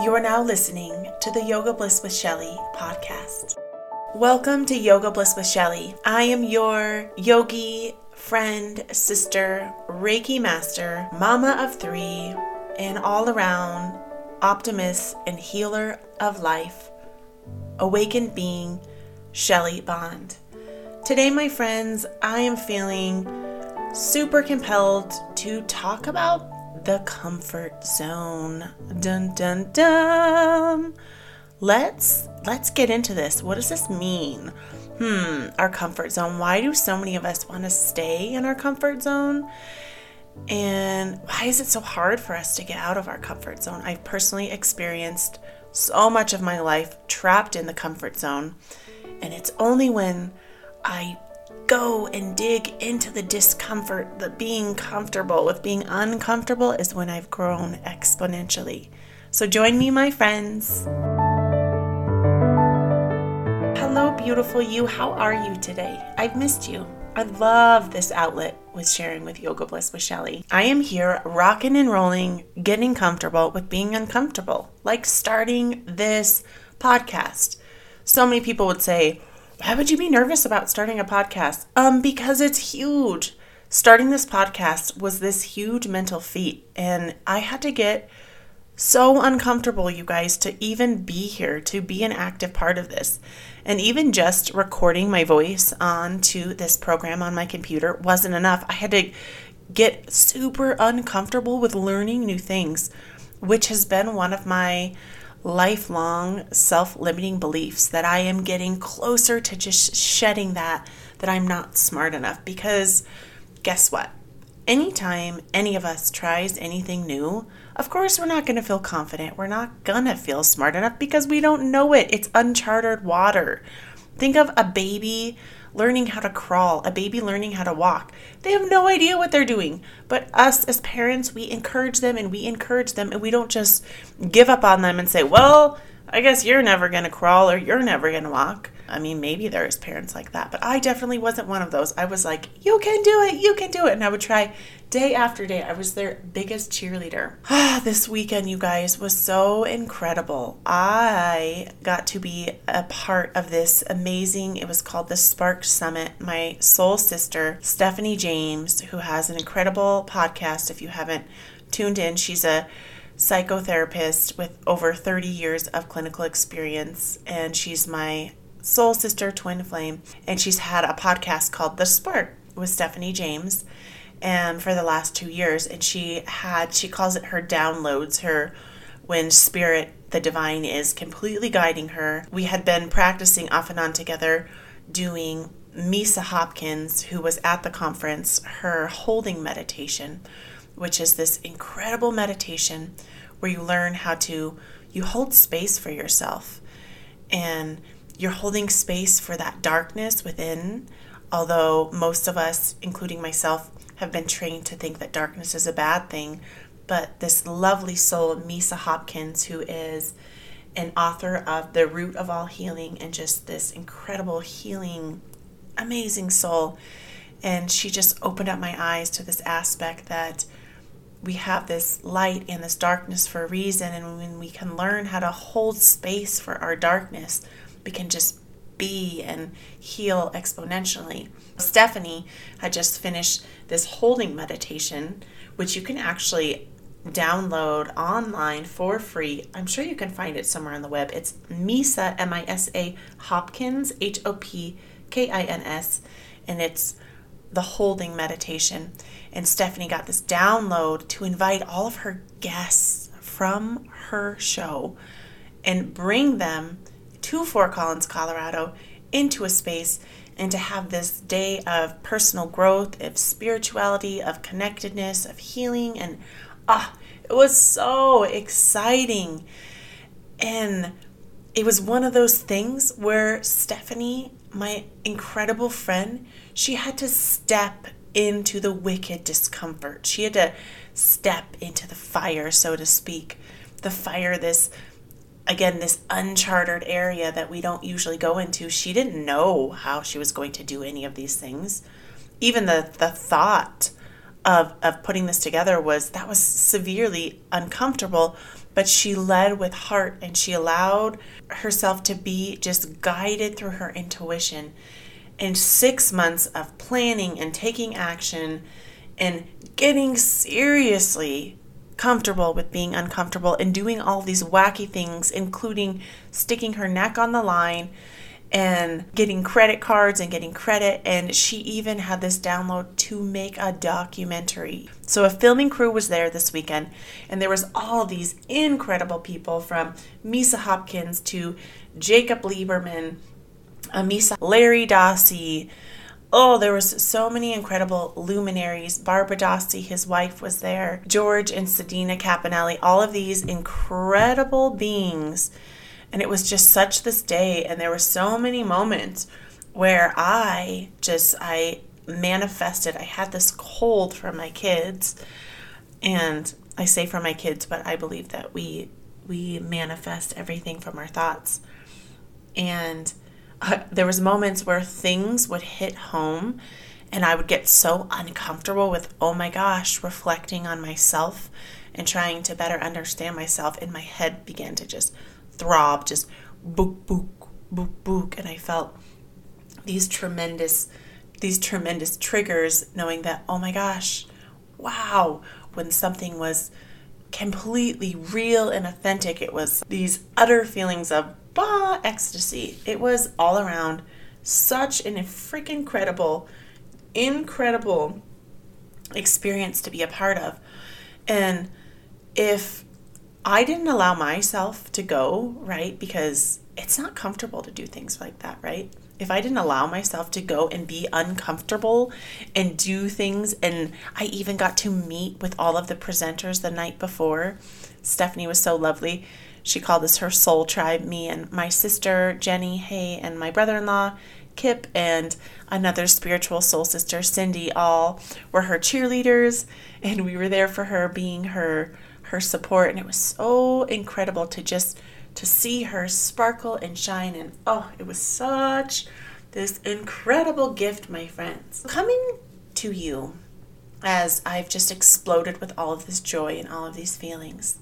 You are now listening to the Yoga Bliss with Shelly podcast. Welcome to Yoga Bliss with Shelly. I am your yogi, friend, sister, Reiki master, mama of three, and all around optimist and healer of life, awakened being, Shelly Bond. Today, my friends, I am feeling super compelled to talk about the comfort zone. Dun dun dun. Let's let's get into this. What does this mean? Hmm, our comfort zone. Why do so many of us want to stay in our comfort zone? And why is it so hard for us to get out of our comfort zone? I've personally experienced so much of my life trapped in the comfort zone. And it's only when I go and dig into the discomfort, the being comfortable with being uncomfortable is when I've grown exponentially. So join me, my friends. Hello, beautiful you. How are you today? I've missed you. I love this outlet with sharing with Yoga Bliss with Shelly. I am here rocking and rolling, getting comfortable with being uncomfortable, like starting this podcast. So many people would say, why would you be nervous about starting a podcast? Um, because it's huge. Starting this podcast was this huge mental feat, and I had to get so uncomfortable, you guys, to even be here, to be an active part of this. And even just recording my voice onto this program on my computer wasn't enough. I had to get super uncomfortable with learning new things, which has been one of my lifelong self limiting beliefs that I am getting closer to just shedding that, that I'm not smart enough. Because guess what? Anytime any of us tries anything new, of course, we're not going to feel confident. We're not going to feel smart enough because we don't know it. It's uncharted water. Think of a baby learning how to crawl, a baby learning how to walk. They have no idea what they're doing. But us as parents, we encourage them and we encourage them and we don't just give up on them and say, well, I guess you're never going to crawl or you're never going to walk. I mean, maybe there's parents like that, but I definitely wasn't one of those. I was like, you can do it, you can do it. And I would try day after day. I was their biggest cheerleader. This weekend, you guys, was so incredible. I got to be a part of this amazing, it was called the Spark Summit. My soul sister, Stephanie James, who has an incredible podcast, if you haven't tuned in, she's a psychotherapist with over 30 years of clinical experience, and she's my soul sister twin flame. And she's had a podcast called The Spark with Stephanie James, and for the last two years. And she had, she calls it her downloads, her when spirit, the divine, is completely guiding her. We had been practicing off and on together doing Misa Hopkins, who was at the conference, her holding meditation which is this incredible meditation where you learn how to you hold space for yourself and you're holding space for that darkness within although most of us including myself have been trained to think that darkness is a bad thing but this lovely soul misa hopkins who is an author of the root of all healing and just this incredible healing amazing soul and she just opened up my eyes to this aspect that we have this light and this darkness for a reason. And when we can learn how to hold space for our darkness, we can just be and heal exponentially. Stephanie had just finished this holding meditation, which you can actually download online for free. I'm sure you can find it somewhere on the web. It's Misa, M I S A Hopkins, H O P K I N S, and it's the holding meditation. And Stephanie got this download to invite all of her guests from her show and bring them to Fort Collins, Colorado, into a space and to have this day of personal growth, of spirituality, of connectedness, of healing. And ah, it was so exciting. And it was one of those things where Stephanie, my incredible friend, she had to step into the wicked discomfort. She had to step into the fire, so to speak. The fire, this, again, this uncharted area that we don't usually go into. She didn't know how she was going to do any of these things. Even the, the thought of, of putting this together was that was severely uncomfortable, but she led with heart and she allowed herself to be just guided through her intuition. And six months of planning and taking action and getting seriously comfortable with being uncomfortable and doing all these wacky things, including sticking her neck on the line and getting credit cards and getting credit. And she even had this download to make a documentary. So a filming crew was there this weekend, and there was all these incredible people from Misa Hopkins to Jacob Liberman, Amisa, Larry Dossey. Oh, there was so many incredible luminaries. Barbara Dossey, his wife, was there. George and Sedena Cappannelli, all of these incredible beings and it was just such this day. And there were so many moments where I just, I manifested. I had this cold for my kids. And I say for my kids, but I believe that we, we manifest everything from our thoughts. And uh, there was moments where things would hit home and I would get so uncomfortable with, oh my gosh, reflecting on myself and trying to better understand myself. And my head began to just throb, just book, book, book, book. And I felt these tremendous, these tremendous triggers, knowing that, oh my gosh, wow, when something was completely real and authentic, it was these utter feelings of ecstasy. It was all around such an freaking incredible, incredible experience to be a part of. And if I didn't allow myself to go, right? Because it's not comfortable to do things like that, right? If I didn't allow myself to go and be uncomfortable and do things, and I even got to meet with all of the presenters the night before, Stephanie was so lovely. She called this her soul tribe, me and my sister, Jenny Hay, and my brother in law, Kip, and another spiritual soul sister, Cindy, all were her cheerleaders, and we were there for her, being her her support. And it was so incredible to just to see her sparkle and shine. And oh it was such this incredible gift my friends. Coming to you as I've just exploded with all of this joy and all of these feelings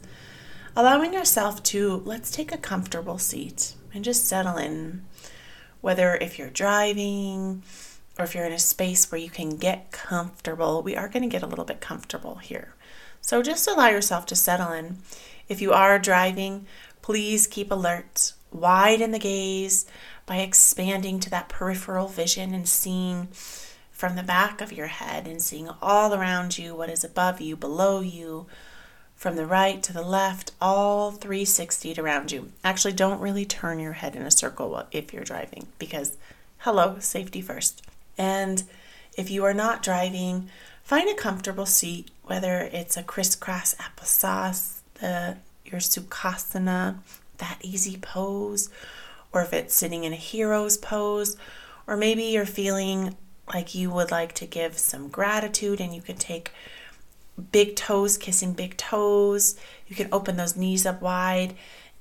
allowing yourself to let's take a comfortable seat and just settle in whether if you're driving or if you're in a space where you can get comfortable we are going to get a little bit comfortable here so just allow yourself to settle in. If you are driving, please keep alert, widen the gaze by expanding to that peripheral vision and seeing from the back of your head and seeing all around you what is above you, below you, from the right to the left, all 360 around you. Actually, don't really turn your head in a circle if you're driving because, hello, safety first. And if you are not driving, find a comfortable seat whether it's a crisscross applesauce, the your sukhasana, that easy pose, or if it's sitting in a hero's pose, or maybe you're feeling like you would like to give some gratitude and you could take big toes, kissing big toes. You can open those knees up wide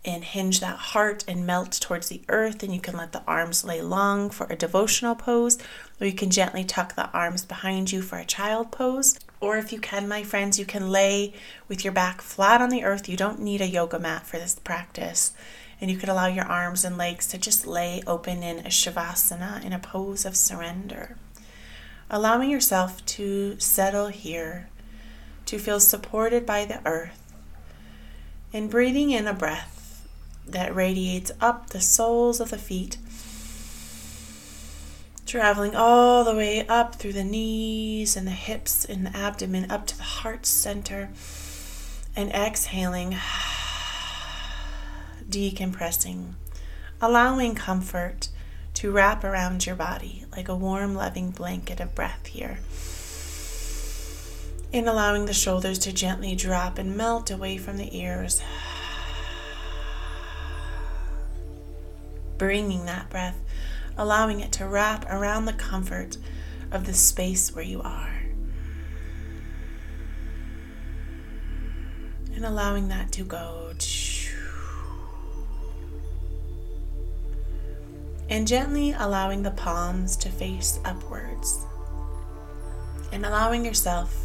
and hinge that heart and melt towards the earth. And you can let the arms lay long for a devotional pose, or you can gently tuck the arms behind you for a child pose. Or if you can, my friends, you can lay with your back flat on the earth. You don't need a yoga mat for this practice. And you could allow your arms and legs to just lay open in a shavasana, in a pose of surrender. Allowing yourself to settle here, to feel supported by the earth, and breathing in a breath that radiates up the soles of the feet traveling all the way up through the knees and the hips and the abdomen up to the heart center and exhaling, decompressing, allowing comfort to wrap around your body like a warm, loving blanket of breath here. And allowing the shoulders to gently drop and melt away from the ears. Bringing that breath allowing it to wrap around the comfort of the space where you are. And allowing that to go. And gently allowing the palms to face upwards. And allowing yourself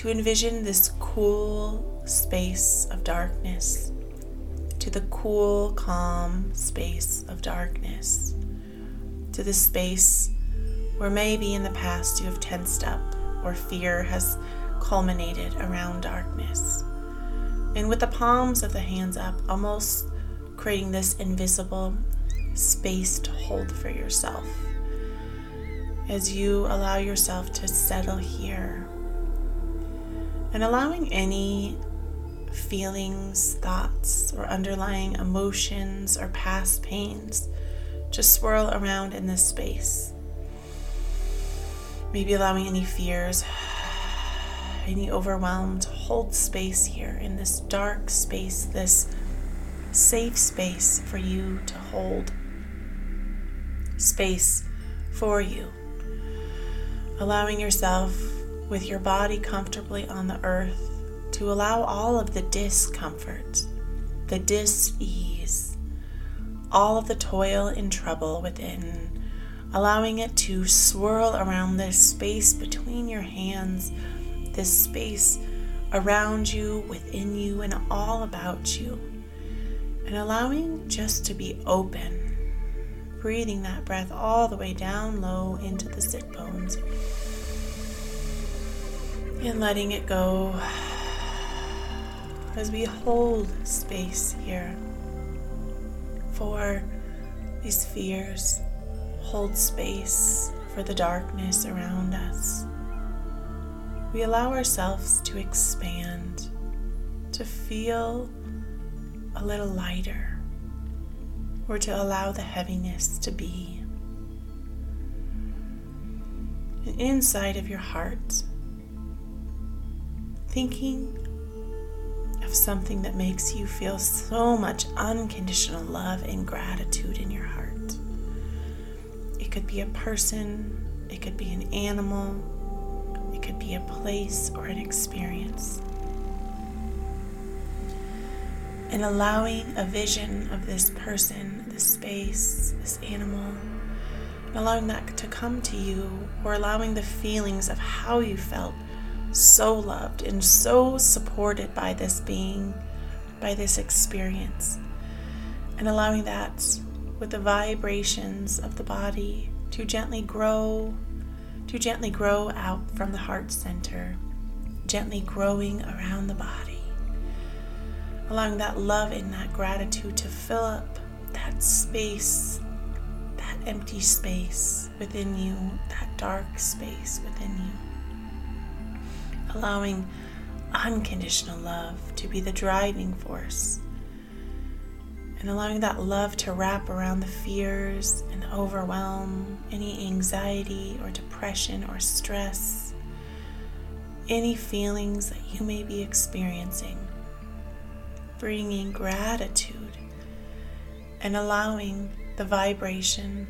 to envision this cool space of darkness, to the cool, calm space of darkness, to the space where maybe in the past you have tensed up or fear has culminated around darkness. And with the palms of the hands up, almost creating this invisible space to hold for yourself as you allow yourself to settle here and allowing any feelings, thoughts, or underlying emotions or past pains to swirl around in this space. Maybe allowing any fears, any overwhelm to hold space here in this dark space, this safe space for you to hold space for you. Allowing yourself with your body comfortably on the earth to allow all of the discomfort, the dis ease, all of the toil and trouble within, allowing it to swirl around this space between your hands, this space around you, within you, and all about you. And allowing just to be open breathing that breath all the way down low into the sit bones. And letting it go as we hold space here for these fears, hold space for the darkness around us. We allow ourselves to expand, to feel a little lighter or to allow the heaviness to be. And inside of your heart, thinking of something that makes you feel so much unconditional love and gratitude in your heart. It could be a person, it could be an animal, it could be a place or an experience and allowing a vision of this person, this space, this animal, allowing that to come to you, or allowing the feelings of how you felt so loved and so supported by this being, by this experience, and allowing that with the vibrations of the body to gently grow, to gently grow out from the heart center, gently growing around the body allowing that love and that gratitude to fill up that space, that empty space within you, that dark space within you. Allowing unconditional love to be the driving force. And allowing that love to wrap around the fears and overwhelm, any anxiety or depression or stress, any feelings that you may be experiencing bringing gratitude and allowing the vibration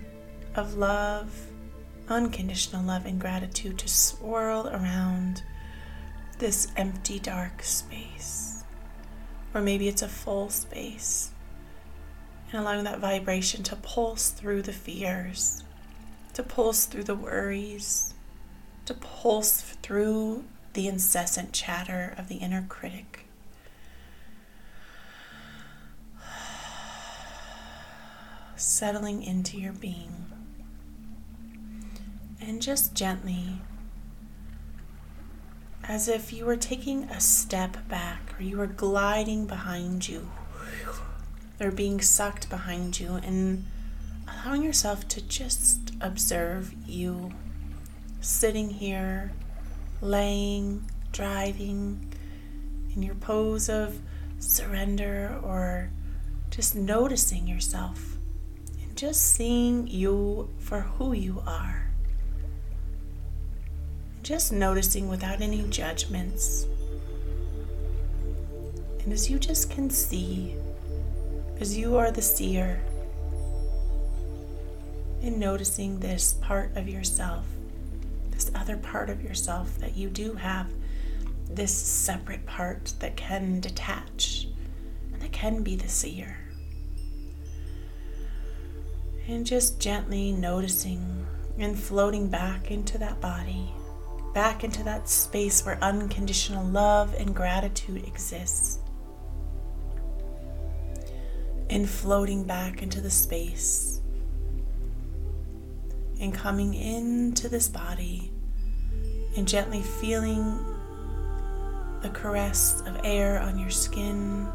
of love, unconditional love, and gratitude to swirl around this empty, dark space. Or maybe it's a full space. And allowing that vibration to pulse through the fears, to pulse through the worries, to pulse through the incessant chatter of the inner critic settling into your being. And just gently, as if you were taking a step back or you were gliding behind you or being sucked behind you, and allowing yourself to just observe you sitting here, laying, driving in your pose of surrender or just noticing yourself and just seeing you for who you are. Just noticing without any judgments. And as you just can see, as you are the seer, and noticing this part of yourself, this other part of yourself that you do have, this separate part that can detach and that can be the seer and just gently noticing and floating back into that body, back into that space where unconditional love and gratitude exists. And floating back into the space. And coming into this body and gently feeling the caress of air on your skin,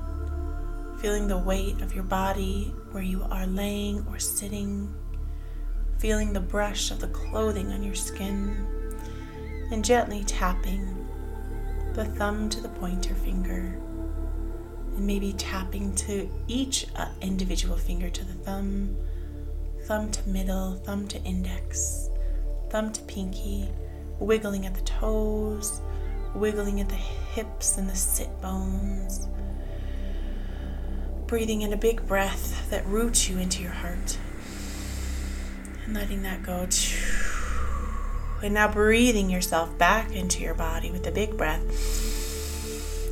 feeling the weight of your body where you are laying or sitting, feeling the brush of the clothing on your skin, and gently tapping the thumb to the pointer finger, and maybe tapping to each uh, individual finger to the thumb, thumb to middle, thumb to index, thumb to pinky, wiggling at the toes, wiggling at the hips and the sit bones. Breathing in a big breath that roots you into your heart. And letting that go. And now breathing yourself back into your body with a big breath.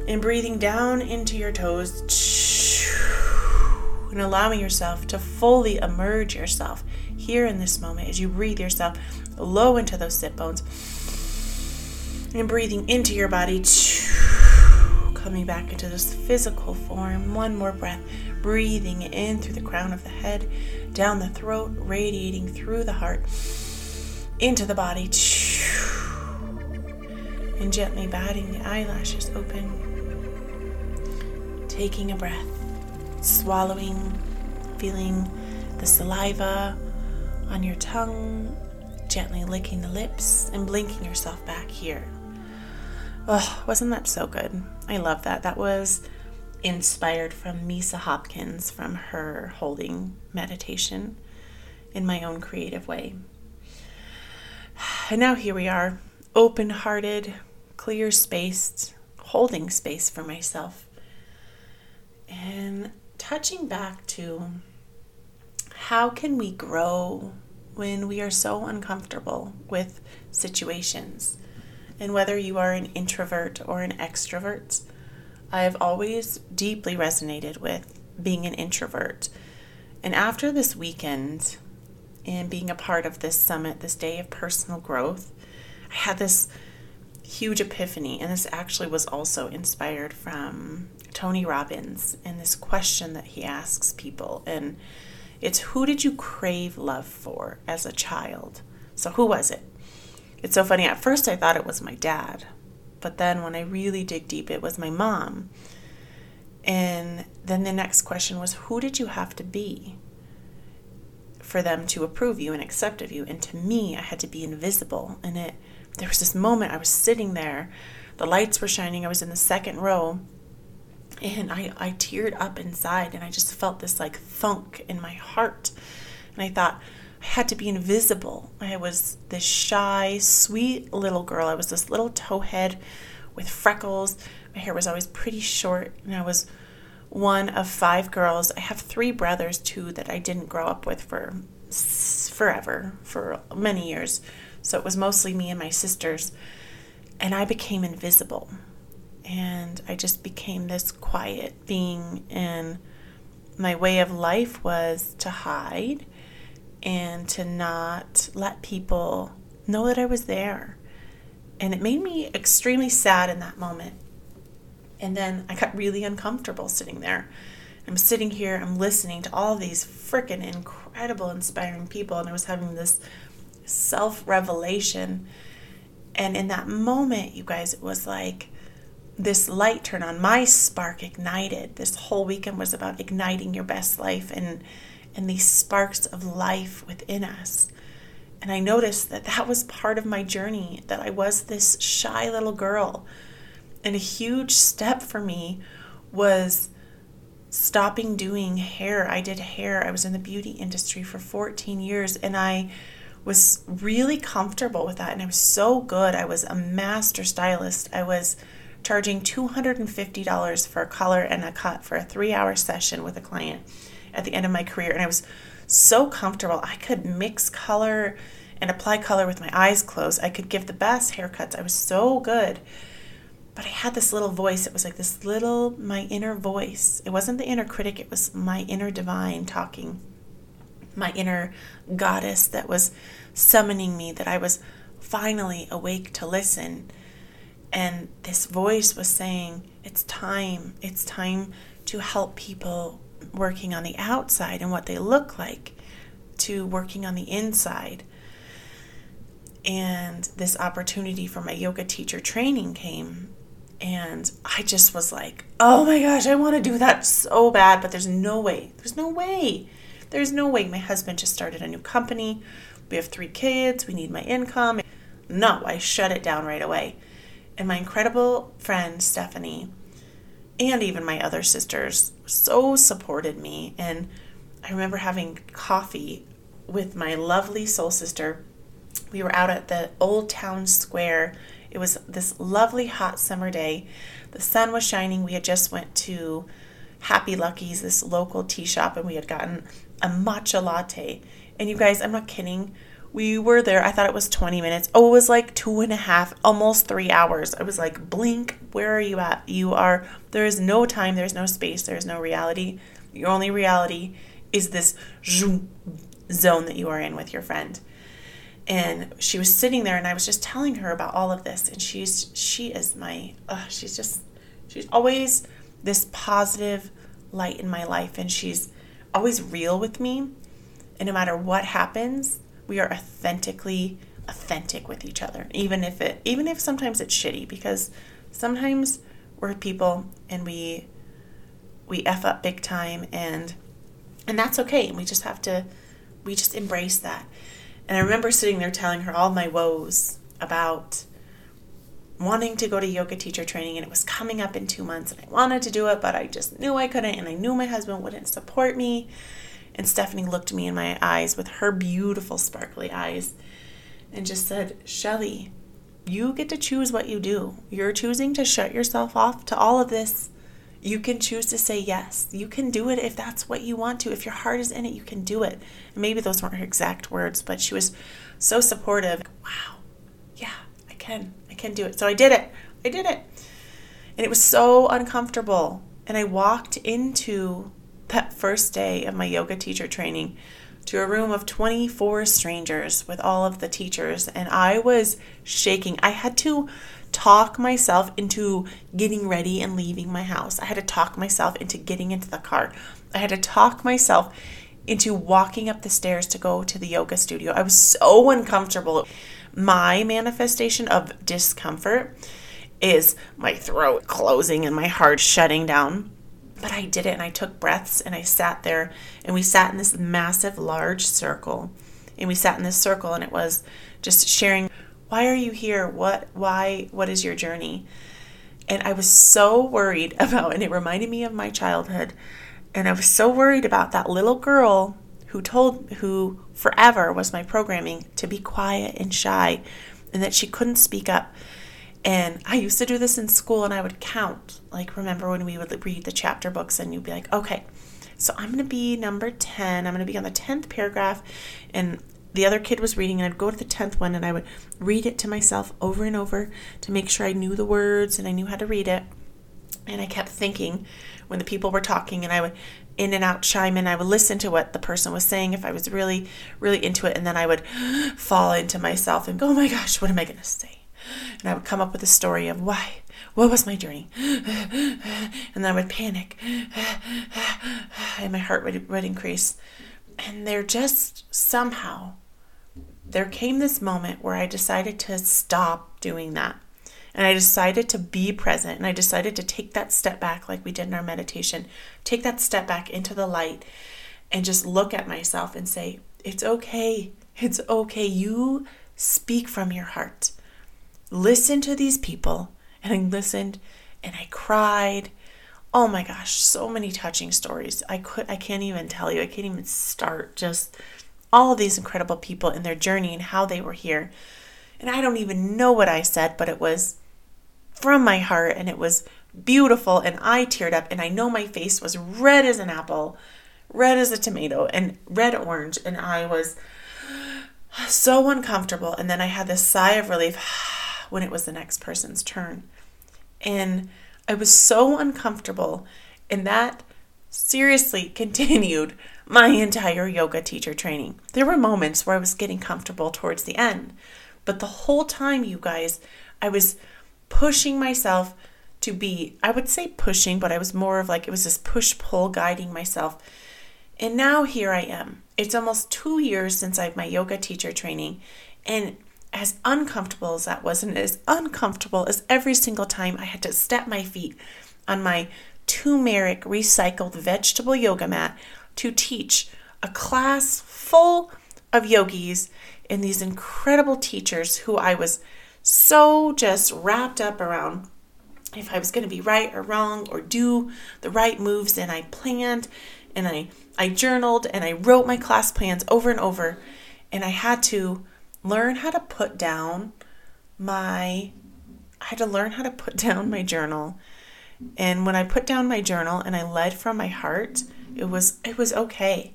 And breathing down into your toes. And allowing yourself to fully immerse yourself here in this moment as you breathe yourself low into those sit bones. And breathing into your body. Coming back into this physical form. One more breath. Breathing in through the crown of the head, down the throat, radiating through the heart into the body. And gently batting the eyelashes open. Taking a breath, swallowing, feeling the saliva on your tongue, gently licking the lips and blinking yourself back here. Oh, wasn't that so good? I love that. That was inspired from Misa Hopkins from her holding meditation in my own creative way. And now here we are, open hearted, clear spaced, holding space for myself, and touching back to how can we grow when we are so uncomfortable with situations? And whether you are an introvert or an extrovert, I have always deeply resonated with being an introvert. And after this weekend, and being a part of this summit, this day of personal growth, I had this huge epiphany. And this actually was also inspired from Tony Robbins and this question that he asks people. And it's who did you crave love for as a child? So, who was it? It's so funny. At first, I thought it was my dad. But then when I really dig deep, it was my mom. And then the next question was, who did you have to be? For them to approve you and accept of you. And to me, I had to be invisible. And it there was this moment I was sitting there, the lights were shining, I was in the second row, and I, I teared up inside and I just felt this like thunk in my heart. And I thought, I had to be invisible. I was this shy, sweet little girl. I was this little towhead with freckles. My hair was always pretty short, and I was one of five girls. I have three brothers too that I didn't grow up with for forever, for many years. So it was mostly me and my sisters. And I became invisible. And I just became this quiet being. And my way of life was to hide and to not let people know that I was there. And it made me extremely sad in that moment and then I got really uncomfortable sitting there. I'm sitting here, I'm listening to all these freaking incredible, inspiring people, and I was having this self revelation. And in that moment, you guys, it was like this light turned on. My spark ignited. This whole weekend was about igniting your best life and and these sparks of life within us. And I noticed that that was part of my journey, that I was this shy little girl and a huge step for me was stopping doing hair. I did hair. I was in the beauty industry for 14 years and I was really comfortable with that and I was so good. I was a master stylist. I was charging $250 for a color and a cut for a 3-hour session with a client at the end of my career and I was so comfortable. I could mix color and apply color with my eyes closed. I could give the best haircuts. I was so good but I had this little voice. It was like this little, my inner voice. It wasn't the inner critic, it was my inner divine talking, my inner goddess that was summoning me, that I was finally awake to listen. And this voice was saying, It's time. It's time to help people working on the outside and what they look like to working on the inside. And this opportunity for my yoga teacher training came. And I just was like, oh my gosh, I want to do that so bad, but there's no way. There's no way. There's no way. My husband just started a new company. We have three kids. We need my income. No, I shut it down right away. And my incredible friend, Stephanie, and even my other sisters so supported me. And I remember having coffee with my lovely soul sister. We were out at the old town square. It was this lovely hot summer day. The sun was shining. We had just went to Happy Lucky's, this local tea shop, and we had gotten a matcha latte. And you guys, I'm not kidding. We were there. I thought it was 20 minutes. Oh, it was like two and a half, almost three hours. I was like, blink, where are you at? You are, there is no time, there's no space, there's no reality. Your only reality is this zone that you are in with your friend. And she was sitting there, and I was just telling her about all of this. And she's, she is my, uh, she's just, she's always this positive light in my life. And she's always real with me. And no matter what happens, we are authentically authentic with each other even if it even if sometimes it's shitty because sometimes we're people and we we f up big time and and that's okay and we just have to we just embrace that and i remember sitting there telling her all my woes about wanting to go to yoga teacher training and it was coming up in two months and i wanted to do it but i just knew i couldn't and i knew my husband wouldn't support me and Stephanie looked me in my eyes with her beautiful, sparkly eyes and just said, Shelly, you get to choose what you do. You're choosing to shut yourself off to all of this. You can choose to say yes. You can do it if that's what you want to. If your heart is in it, you can do it. And maybe those weren't her exact words, but she was so supportive. Wow. Yeah, I can. I can do it. So I did it. I did it. And it was so uncomfortable. And I walked into that first day of my yoga teacher training to a room of 24 strangers with all of the teachers, and I was shaking. I had to talk myself into getting ready and leaving my house. I had to talk myself into getting into the car. I had to talk myself into walking up the stairs to go to the yoga studio. I was so uncomfortable. My manifestation of discomfort is my throat closing and my heart shutting down. But I did it and I took breaths and I sat there and we sat in this massive, large circle. And we sat in this circle and it was just sharing why are you here? What, why, what is your journey? And I was so worried about, and it reminded me of my childhood. And I was so worried about that little girl who told, who forever was my programming to be quiet and shy and that she couldn't speak up. And I used to do this in school and I would count. Like, remember when we would read the chapter books and you'd be like, okay, so I'm going to be number 10. I'm going to be on the 10th paragraph. And the other kid was reading, and I'd go to the 10th one and I would read it to myself over and over to make sure I knew the words and I knew how to read it. And I kept thinking when the people were talking, and I would in and out chime in. I would listen to what the person was saying if I was really, really into it. And then I would fall into myself and go, oh my gosh, what am I going to say? and I would come up with a story of why, what was my journey, and then I would panic, and my heart would, would increase. And they're just somehow, there came this moment where I decided to stop doing that. And I decided to be present and I decided to take that step back, like we did in our meditation, take that step back into the light and just look at myself and say, It's okay. It's okay. You speak from your heart Listen to these people and I listened and I cried. Oh my gosh, so many touching stories. I could I can't even tell you. I can't even start just all these incredible people in their journey and how they were here. And I don't even know what I said, but it was from my heart and it was beautiful and I teared up and I know my face was red as an apple, red as a tomato and red orange and I was so uncomfortable and then I had this sigh of relief when it was the next person's turn. And I was so uncomfortable, and that seriously continued my entire yoga teacher training. There were moments where I was getting comfortable towards the end, But the whole time, you guys, I was pushing myself to be, I would say pushing, but I was more of like, it was this push pull guiding myself. And now here I am. It's almost two years since I have my yoga teacher training. And as uncomfortable as that was, and as uncomfortable as every single time I had to step my feet on my turmeric recycled vegetable yoga mat to teach a class full of yogis and these incredible teachers who I was so just wrapped up around if I was going to be right or wrong or do the right moves. And I planned and I, I journaled and I wrote my class plans over and over. And I had to learn how to put down my, I had to learn how to put down my journal. And when I put down my journal and I led from my heart, it was, it was okay.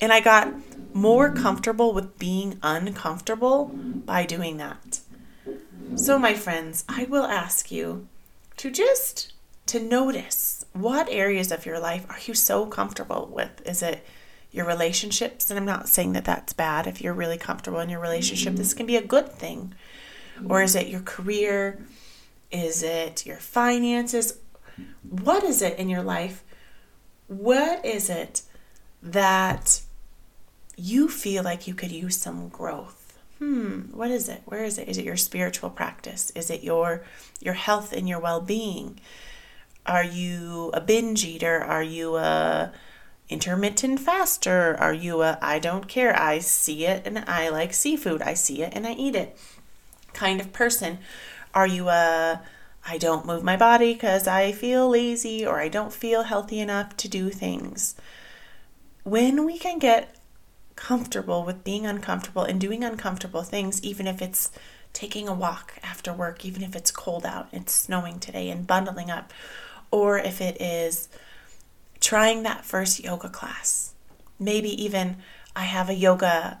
And I got more comfortable with being uncomfortable by doing that. So, my friends, I will ask you to just to notice what areas of your life are you so comfortable with? Is it your relationships? And I'm not saying that that's bad. If you're really comfortable in your relationship, this can be a good thing. Or is it your career? Is it your finances? What is it in your life? What is it that you feel like you could use some growth? hmm, what is it? Where is it? Is it your spiritual practice? Is it your your health and your well-being? Are you a binge eater? Are you a intermittent faster? Are you a I don't care. I see it and I like seafood. I see it and I eat it kind of person? Are you a I don't move my body because I feel lazy or I don't feel healthy enough to do things? When we can get comfortable with being uncomfortable and doing uncomfortable things, even if it's taking a walk after work, even if it's cold out, it's snowing today, and bundling up, or if it is trying that first yoga class. Maybe even I have a yoga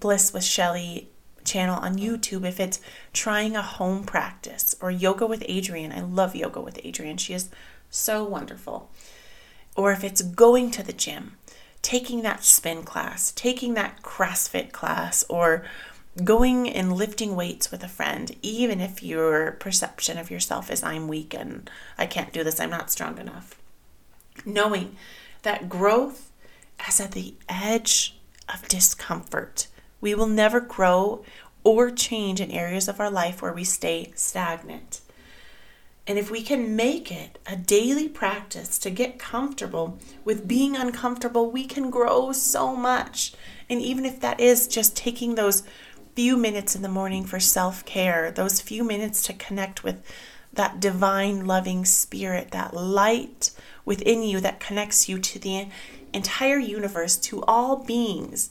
bliss with Shelly channel on YouTube if it's trying a home practice or yoga with Adriene. I love yoga with Adriene. She is so wonderful. Or if it's going to the gym taking that spin class, taking that CrossFit class, or going and lifting weights with a friend, even if your perception of yourself is I'm weak and I can't do this, I'm not strong enough. Knowing that growth is at the edge of discomfort. We will never grow or change in areas of our life where we stay stagnant. And if we can make it a daily practice to get comfortable with being uncomfortable, we can grow so much. And even if that is just taking those few minutes in the morning for self care, those few minutes to connect with that divine, loving spirit, that light within you that connects you to the entire universe, to all beings.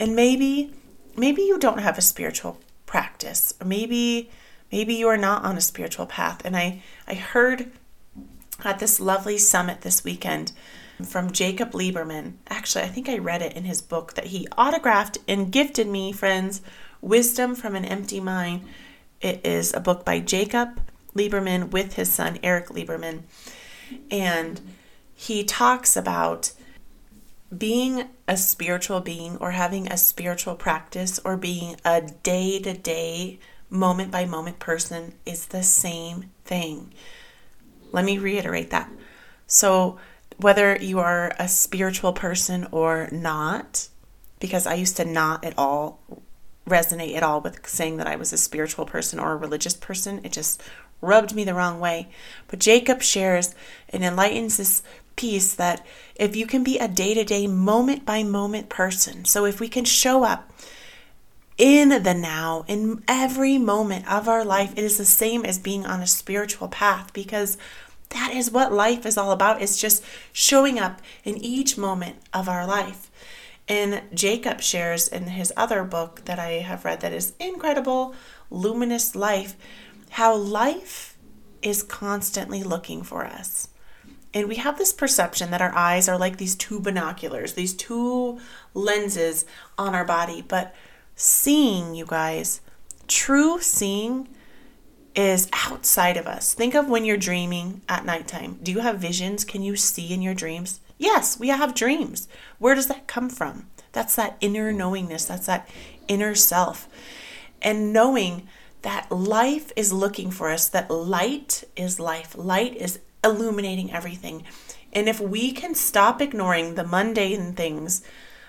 And maybe, maybe you don't have a spiritual practice, or maybe Maybe you are not on a spiritual path. And I, I heard at this lovely summit this weekend from Jacob Liberman. Actually, I think I read it in his book that he autographed and gifted me, friends, Wisdom from an Empty Mind. It is a book by Jacob Liberman with his son, Eric Liberman. And he talks about being a spiritual being or having a spiritual practice or being a day to day moment by moment person is the same thing. Let me reiterate that. So, whether you are a spiritual person or not, because I used to not at all resonate at all with saying that I was a spiritual person or a religious person, it just rubbed me the wrong way. But Jacob shares and enlightens this piece that if you can be a day to day, moment by moment person, so if we can show up in the now, in every moment of our life. It is the same as being on a spiritual path because that is what life is all about. It's just showing up in each moment of our life. And Jacob shares in his other book that I have read that is incredible, Luminous Life, how life is constantly looking for us. And we have this perception that our eyes are like these two binoculars, these two lenses on our body, but Seeing, you guys, true seeing is outside of us. Think of when you're dreaming at nighttime. Do you have visions? Can you see in your dreams? Yes, we have dreams. Where does that come from? That's that inner knowingness, that's that inner self. and knowing that life is looking for us, that light is life, light is illuminating everything. And if we can stop ignoring the mundane things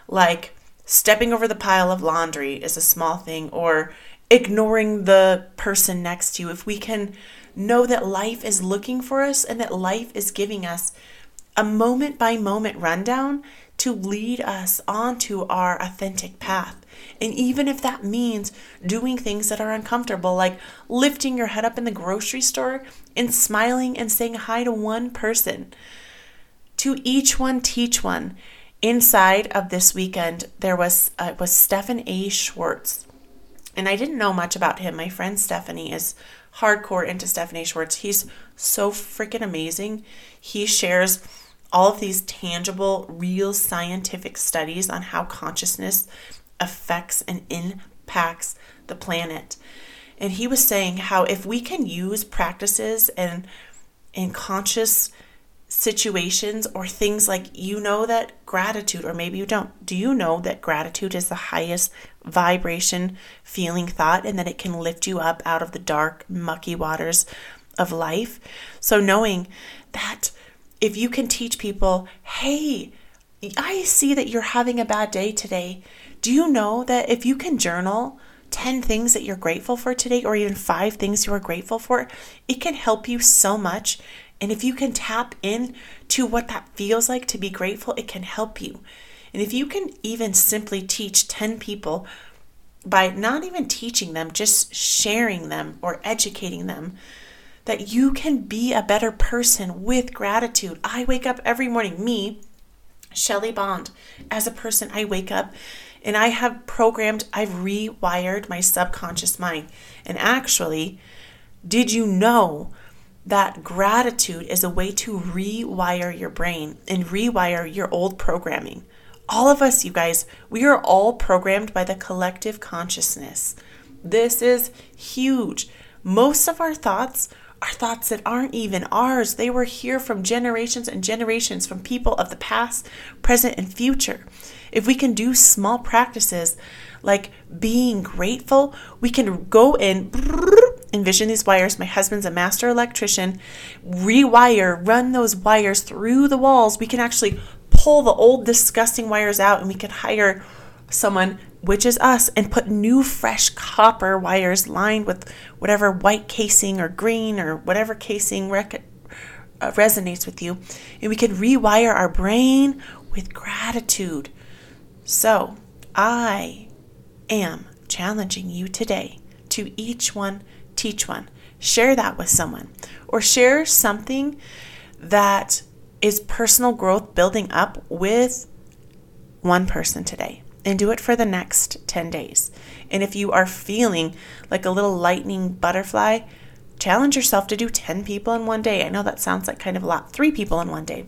like stepping over the pile of laundry is a small thing or ignoring the person next to you, if we can know that life is looking for us and that life is giving us a moment by moment rundown to lead us onto our authentic path. And even if that means doing things that are uncomfortable, like lifting your head up in the grocery store and smiling and saying hi to one person, to each one teach one. Inside of this weekend, there was uh, was Stephan A. Schwartz, and I didn't know much about him. My friend Stephanie is hardcore into Stephan A. Schwartz. He's so freaking amazing. He shares all of these tangible, real scientific studies on how consciousness affects and impacts the planet. And he was saying how if we can use practices and in conscious situations or things like you know that gratitude, or maybe you don't, do you know that gratitude is the highest vibration feeling thought and that it can lift you up out of the dark, mucky waters of life? So, knowing that if you can teach people, hey, I see that you're having a bad day today. Do you know that if you can journal 10 things that you're grateful for today, or even five things you are grateful for, it can help you so much. And if you can tap in to what that feels like to be grateful, it can help you. And if you can even simply teach 10 people by not even teaching them, just sharing them or educating them, that you can be a better person with gratitude. I wake up every morning, me, Shelly Bond, as a person, I wake up and I have programmed, I've rewired my subconscious mind. And actually, did you know that gratitude is a way to rewire your brain and rewire your old programming? All of us, you guys, we are all programmed by the collective consciousness. This is huge. Most of our thoughts are thoughts that aren't even ours. They were here from generations and generations from people of the past, present, and future. If we can do small practices like being grateful, we can go in, envision these wires. My husband's a master electrician, rewire, run those wires through the walls. We can actually pull the old, disgusting wires out and we can hire someone which is us, and put new fresh copper wires lined with whatever white casing or green or whatever casing rec- uh, resonates with you. And we can rewire our brain with gratitude. So, I am challenging you today to each one teach one. Share that with someone or share something that is personal growth building up with one person today and do it for the next 10 days. And if you are feeling like a little lightning butterfly, challenge yourself to do 10 people in one day. I know that sounds like kind of a lot. Three people in one day.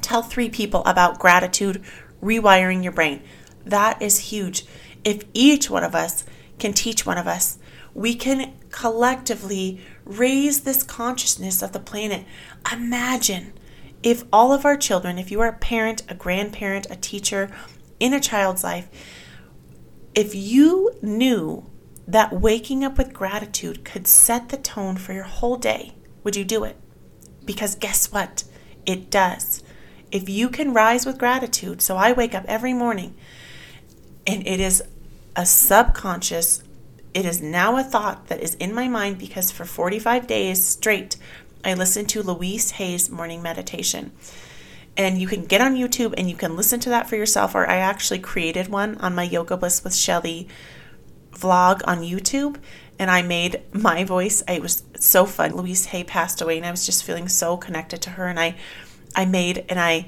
Tell three people about gratitude, rewiring your brain. That is huge. If each one of us can teach one of us, we can collectively raise this consciousness of the planet. Imagine if all of our children, if you are a parent, a grandparent, a teacher, in a child's life, if you knew that waking up with gratitude could set the tone for your whole day, would you do it? Because guess what? It does. If you can rise with gratitude, so I wake up every morning and it is a subconscious, it is now a thought that is in my mind because for 45 days straight, I listened to Louise Hay's morning meditation and you can get on YouTube and you can listen to that for yourself. Or I actually created one on my Yoga Bliss with Shelly vlog on YouTube, and I made my voice. It was so fun. Louise Hay passed away, and I was just feeling so connected to her, and I, I made and I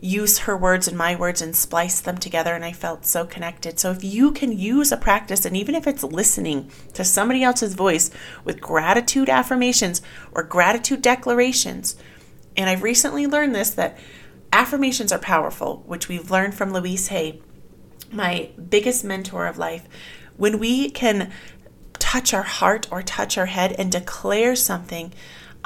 use her words and my words and splice them together, and I felt so connected. So if you can use a practice, and even if it's listening to somebody else's voice with gratitude affirmations or gratitude declarations, and I've recently learned this that affirmations are powerful, which we've learned from Louise Hay, my biggest mentor of life. When we can touch our heart or touch our head and declare something,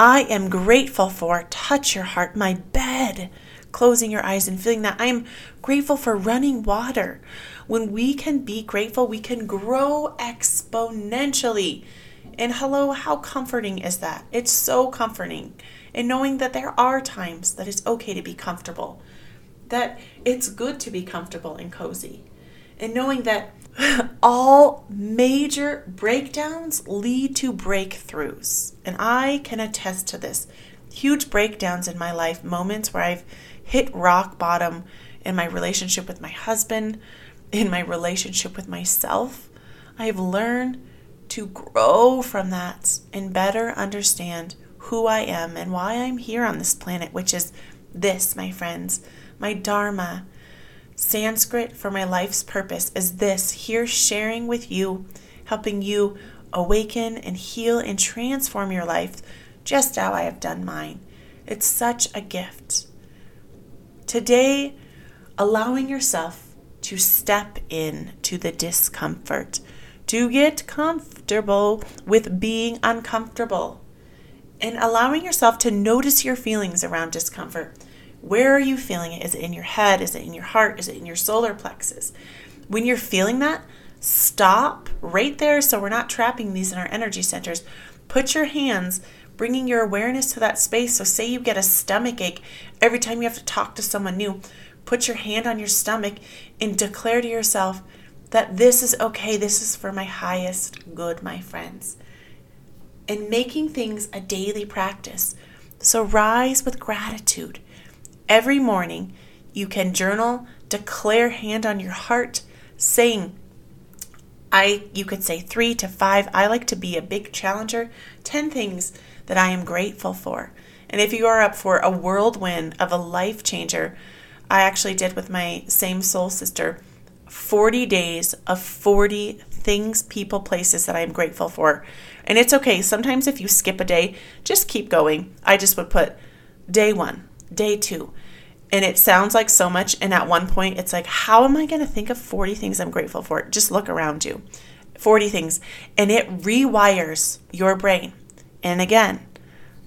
I am grateful for touch your heart, my bed, closing your eyes and feeling that. I am grateful for running water. When we can be grateful, we can grow exponentially. And hello, how comforting is that? It's so comforting. And knowing that there are times that it's okay to be comfortable, that it's good to be comfortable and cozy. And knowing that all major breakdowns lead to breakthroughs. And I can attest to this. Huge breakdowns in my life, moments where I've hit rock bottom in my relationship with my husband, in my relationship with myself. I have learned to grow from that and better understand who I am and why I'm here on this planet, which is this, my friends, my Dharma. Sanskrit for my life's purpose is this here sharing with you, helping you awaken and heal and transform your life just how I have done mine. It's such a gift. Today, allowing yourself to step in to the discomfort to get comfortable with being uncomfortable and allowing yourself to notice your feelings around discomfort. Where are you feeling it? Is it in your head? Is it in your heart? Is it in your solar plexus? When you're feeling that, stop right there so we're not trapping these in our energy centers. Put your hands, bringing your awareness to that space. So, say you get a stomach ache every time you have to talk to someone new, put your hand on your stomach and declare to yourself, that this is okay, this is for my highest good, my friends. And making things a daily practice. So rise with gratitude. Every morning, you can journal, declare hand on your heart, saying, I you could say 3 to 5. I like to be a big challenger. 10 things that I am grateful for. And if you are up for a whirlwind of a life changer, I actually did with my same soul sister 40 days of 40 things, people, places that I'm grateful for. And it's okay. Sometimes if you skip a day, just keep going. I just would put day one, day two. And it sounds like so much. And at one point, it's like, how am I going to think of 40 things I'm grateful for? Just look around you 40 things. And it rewires your brain. And again,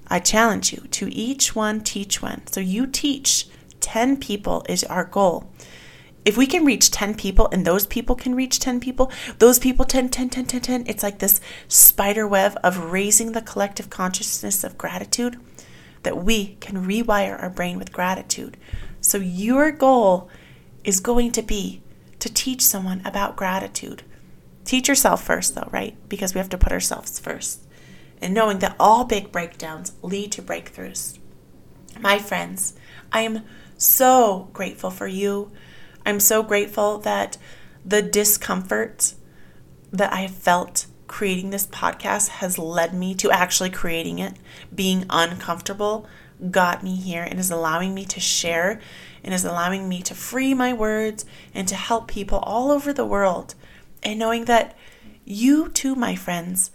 I challenge you to each one teach one. So you teach 10 people is our goal if we can reach 10 people and those people can reach 10 people, those people 10, 10, 10, 10, 10, it's like this spider web of raising the collective consciousness of gratitude that we can rewire our brain with gratitude. So, your goal is going to be to teach someone about gratitude. Teach yourself first, though, right? Because we have to put ourselves first. And knowing that all big breakdowns lead to breakthroughs. My friends, I am so grateful for you I'm so grateful that the discomfort that I have felt creating this podcast has led me to actually creating it. Being uncomfortable got me here and is allowing me to share and is allowing me to free my words and to help people all over the world. And knowing that you too, my friends,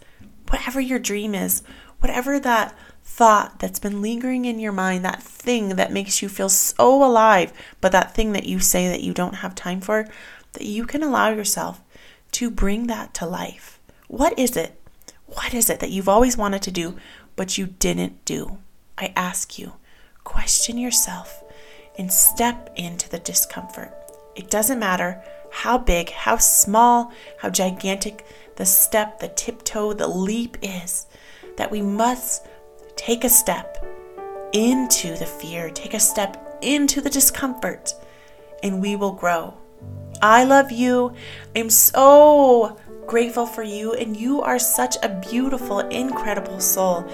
whatever your dream is, whatever that thought that's been lingering in your mind, that thing that makes you feel so alive, but that thing that you say that you don't have time for, that you can allow yourself to bring that to life. What is it? What is it that you've always wanted to do, but you didn't do? I ask you, question yourself and step into the discomfort. It doesn't matter how big, how small, how gigantic the step, the tiptoe, the leap is, that we must take a step into the fear, take a step into the discomfort, and we will grow. I love you. I'm so grateful for you, and you are such a beautiful, incredible soul.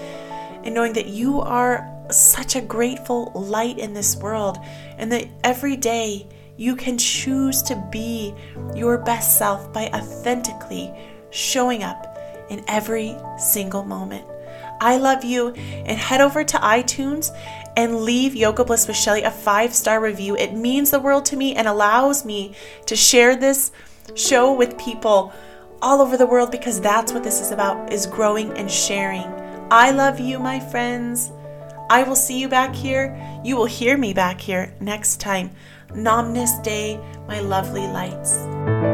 And knowing that you are such a grateful light in this world, and that every day you can choose to be your best self by authentically showing up in every single moment. I love you, and head over to iTunes and leave Yoga Bliss with Shelly a five star review. It means the world to me and allows me to share this show with people all over the world because that's what this is about is growing and sharing. I love you, my friends. I will see you back here. You will hear me back here next time. Namaste, my lovely lights.